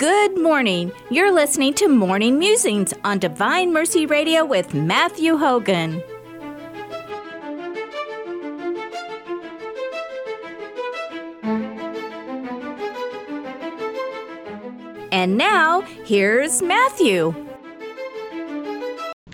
Good morning. You're listening to Morning Musings on Divine Mercy Radio with Matthew Hogan. And now, here's Matthew.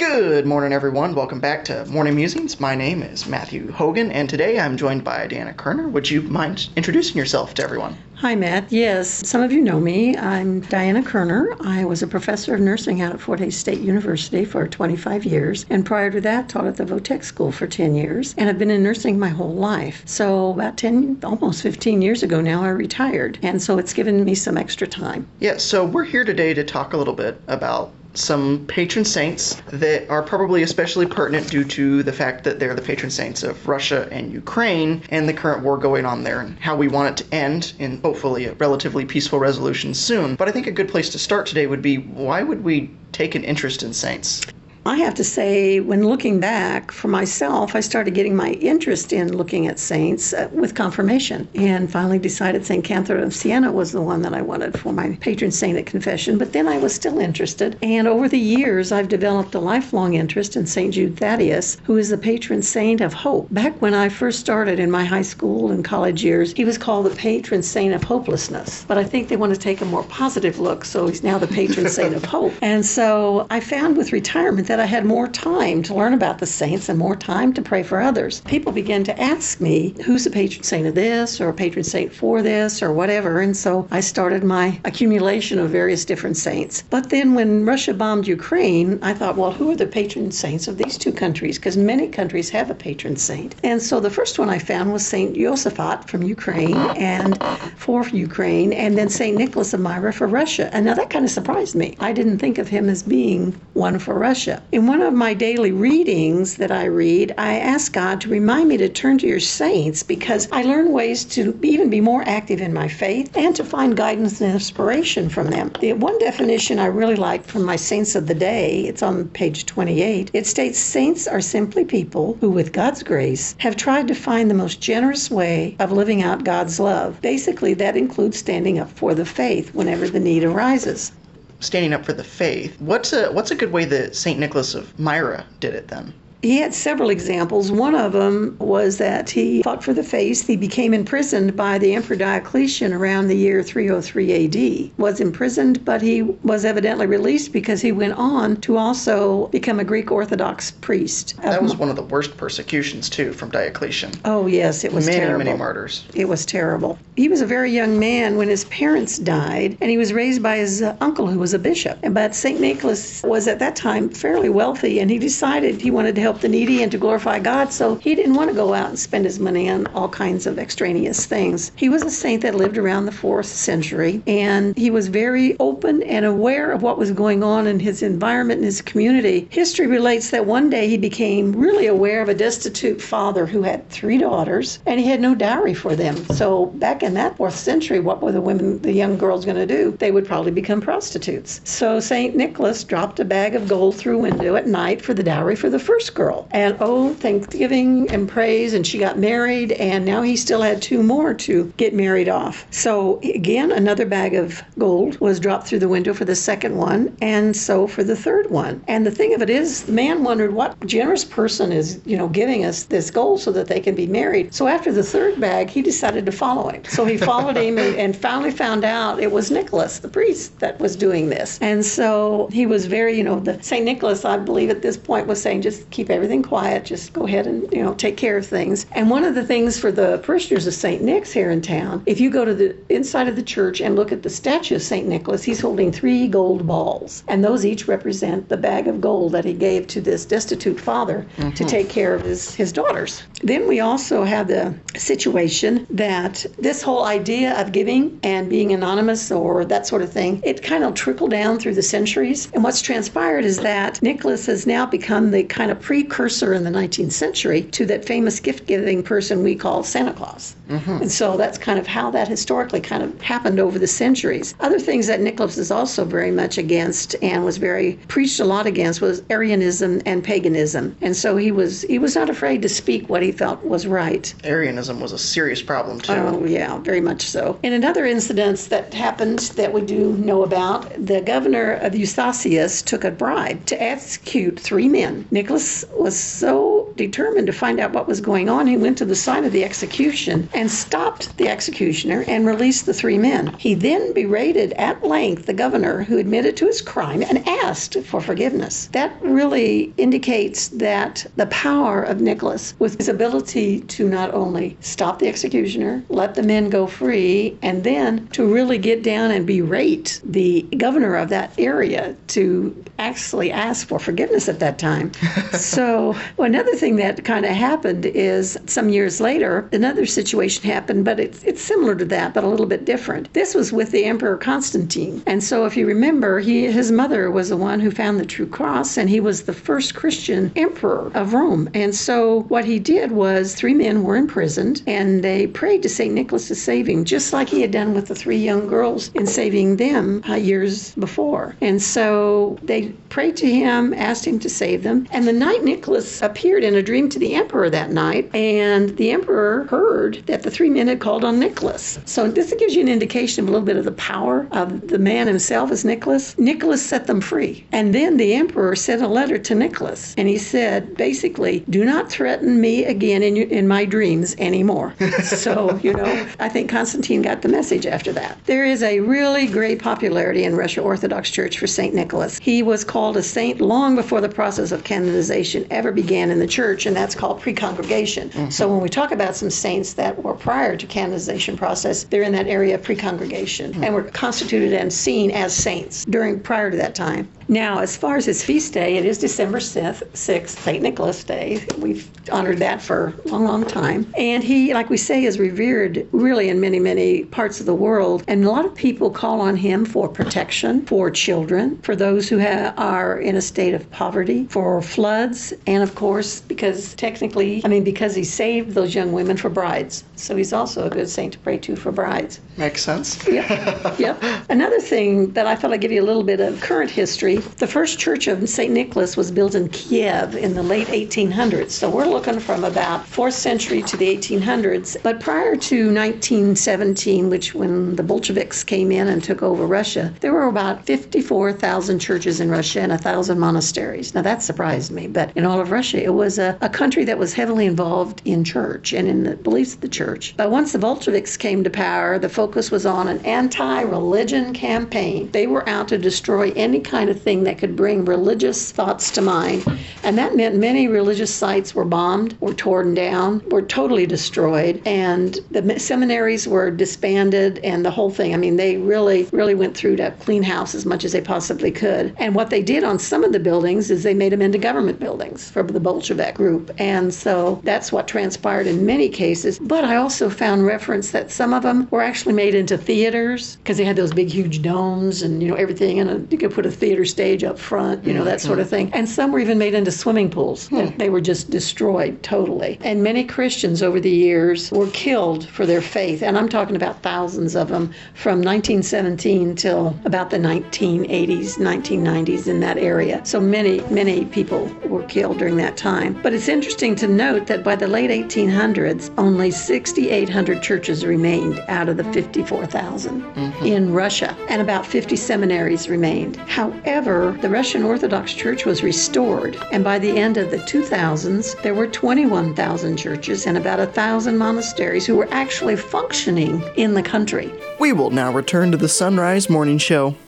Good morning, everyone. Welcome back to Morning Musings. My name is Matthew Hogan, and today I'm joined by Diana Kerner. Would you mind introducing yourself to everyone? Hi, Matt. Yes, some of you know me. I'm Diana Kerner. I was a professor of nursing out at Fort Hays State University for 25 years, and prior to that, taught at the Votech School for 10 years, and I've been in nursing my whole life. So, about 10, almost 15 years ago now, I retired, and so it's given me some extra time. Yeah, so we're here today to talk a little bit about some patron saints that are probably especially pertinent due to the fact that they're the patron saints of Russia and Ukraine and the current war going on there and how we want it to end in hopefully a relatively peaceful resolution soon. But I think a good place to start today would be why would we take an interest in saints? I have to say, when looking back for myself, I started getting my interest in looking at saints uh, with confirmation and finally decided St. Catherine of Siena was the one that I wanted for my patron saint at confession. But then I was still interested. And over the years, I've developed a lifelong interest in St. Jude Thaddeus, who is the patron saint of hope. Back when I first started in my high school and college years, he was called the patron saint of hopelessness. But I think they want to take a more positive look, so he's now the patron saint of hope. And so I found with retirement that that I had more time to learn about the saints and more time to pray for others. People began to ask me, who's a patron saint of this or a patron saint for this or whatever. And so I started my accumulation of various different saints. But then when Russia bombed Ukraine, I thought, well, who are the patron saints of these two countries? Because many countries have a patron saint. And so the first one I found was Saint Josaphat from Ukraine and for Ukraine, and then Saint Nicholas of Myra for Russia. And now that kind of surprised me. I didn't think of him as being one for Russia. In one of my daily readings that I read, I ask God to remind me to turn to your saints because I learn ways to even be more active in my faith and to find guidance and inspiration from them. The one definition I really like from my saints of the day, it's on page 28. It states saints are simply people who with God's grace have tried to find the most generous way of living out God's love. Basically, that includes standing up for the faith whenever the need arises standing up for the faith. What's a what's a good way that Saint Nicholas of Myra did it then? He had several examples. One of them was that he fought for the faith. He became imprisoned by the Emperor Diocletian around the year 303 AD. Was imprisoned, but he was evidently released because he went on to also become a Greek Orthodox priest. That was one of the worst persecutions too from Diocletian. Oh yes, it was many terrible. many martyrs. It was terrible. He was a very young man when his parents died, and he was raised by his uncle who was a bishop. But Saint Nicholas was at that time fairly wealthy, and he decided he wanted to help the needy and to glorify God, so he didn't want to go out and spend his money on all kinds of extraneous things. He was a saint that lived around the fourth century, and he was very open and aware of what was going on in his environment and his community. History relates that one day he became really aware of a destitute father who had three daughters, and he had no dowry for them. So back in that fourth century, what were the women, the young girls, going to do? They would probably become prostitutes. So Saint Nicholas dropped a bag of gold through a window at night for the dowry for the first girl. And oh, thanksgiving and praise, and she got married, and now he still had two more to get married off. So again, another bag of gold was dropped through the window for the second one, and so for the third one. And the thing of it is, the man wondered what generous person is, you know, giving us this gold so that they can be married. So after the third bag, he decided to follow him. So he followed him and, and finally found out it was Nicholas, the priest, that was doing this. And so he was very, you know, the St. Nicholas, I believe at this point was saying, just keep everything quiet. Just go ahead and you know take care of things. And one of the things for the parishioners of St. Nick's here in town, if you go to the inside of the church and look at the statue of St. Nicholas, he's holding three gold balls, and those each represent the bag of gold that he gave to this destitute father mm-hmm. to take care of his his daughters. Then we also have the situation that this whole idea of giving and being anonymous or that sort of thing, it kind of trickled down through the centuries. And what's transpired is that Nicholas has now become the kind of priest precursor in the 19th century to that famous gift giving person we call Santa Claus. Mm-hmm. And so that's kind of how that historically kind of happened over the centuries. Other things that Nicholas is also very much against and was very preached a lot against was Arianism and paganism. And so he was he was not afraid to speak what he felt was right. Arianism was a serious problem too. Oh yeah, very much so. In another incident that happened that we do know about, the governor of Eustachius took a bribe to execute three men. Nicholas was so determined to find out what was going on, he went to the site of the execution and stopped the executioner and released the three men. He then berated at length the governor who admitted to his crime and asked for forgiveness. That really indicates that the power of Nicholas was his ability to not only stop the executioner, let the men go free, and then to really get down and berate the governor of that area to actually ask for forgiveness at that time. so, well, another thing that kind of happened is some years later, another situation happened, but it's, it's similar to that, but a little bit different. This was with the Emperor Constantine. And so, if you remember, he, his mother was the one who found the true cross, and he was the first Christian emperor of Rome. And so, what he did was three men were imprisoned, and they prayed to St. Nicholas save him, just like he had done with the three young girls in saving them uh, years before. And so, they prayed to him, asked him to save them. And the night Nicholas appeared in a dream to the emperor that night, and the emperor heard that the three men had called on Nicholas. So this gives you an indication of a little bit of the power of the man himself as Nicholas. Nicholas set them free. And then the emperor sent a letter to Nicholas, and he said, basically, do not threaten me again in, in my dreams anymore. so, you know, I think Constantine got the message after that. There is a really great popularity in Russia Orthodox Church for St. Nicholas. He was called a saint long before the process of canonization ever began in the church, and that's called pre-congregation. Mm-hmm. So when we talk about some saints that were prior to canonization process, they're in that area of pre-congregation mm-hmm. and were constituted and seen as saints during prior to that time. Now, as far as his feast day, it is December 6th, St. Nicholas Day. We've honored that for a long, long time. And he, like we say, is revered really in many, many parts of the world. And a lot of people call on him for protection for children, for those who ha- are in a state of poverty, for floods, and of course, because technically, I mean, because he saved those young women for brides. So he's also a good saint to pray to for brides. Makes sense. yep. Yep. Another thing that I thought I'd give you a little bit of current history the first church of St. Nicholas was built in Kiev in the late 1800s. So we're looking from about 4th century to the 1800s. But prior to 1917, which when the Bolsheviks came in and took over Russia, there were about 54,000 churches in Russia and 1,000 monasteries. Now that surprised me, but in all of Russia, it was a, a country that was heavily involved in church and in the beliefs of the church. But once the Bolsheviks came to power, the focus was on an anti religion campaign. They were out to destroy any kind of thing that could bring religious thoughts to mind. And that meant many religious sites were bombed, were torn down, were totally destroyed, and the seminaries were disbanded and the whole thing. I mean, they really, really went through to clean house as much as they possibly could. And what they did on some of the buildings is they made them into government buildings for the Bolshevik group. And so that's what transpired in many cases. But I also found reference that some of them were actually made into theaters because they had those big, huge domes and, you know, everything. And you could put a theater stage up front, you know, that sort of thing. And some were even made into swimming pools. Hmm. They were just destroyed totally. And many Christians over the years were killed for their faith. And I'm talking about thousands of them from 1917 till about the 1980s, 1990s in that area. So many, many people were killed during that time. But it's interesting to note that by the late 1800s, only 6,800 churches remained out of the 54,000 mm-hmm. in Russia, and about 50 seminaries remained. However, the Russian Orthodox Church was restored, and by the end of the 2000s, there were 21,000 churches and about a thousand monasteries who were actually functioning in the country. We will now return to the Sunrise Morning Show.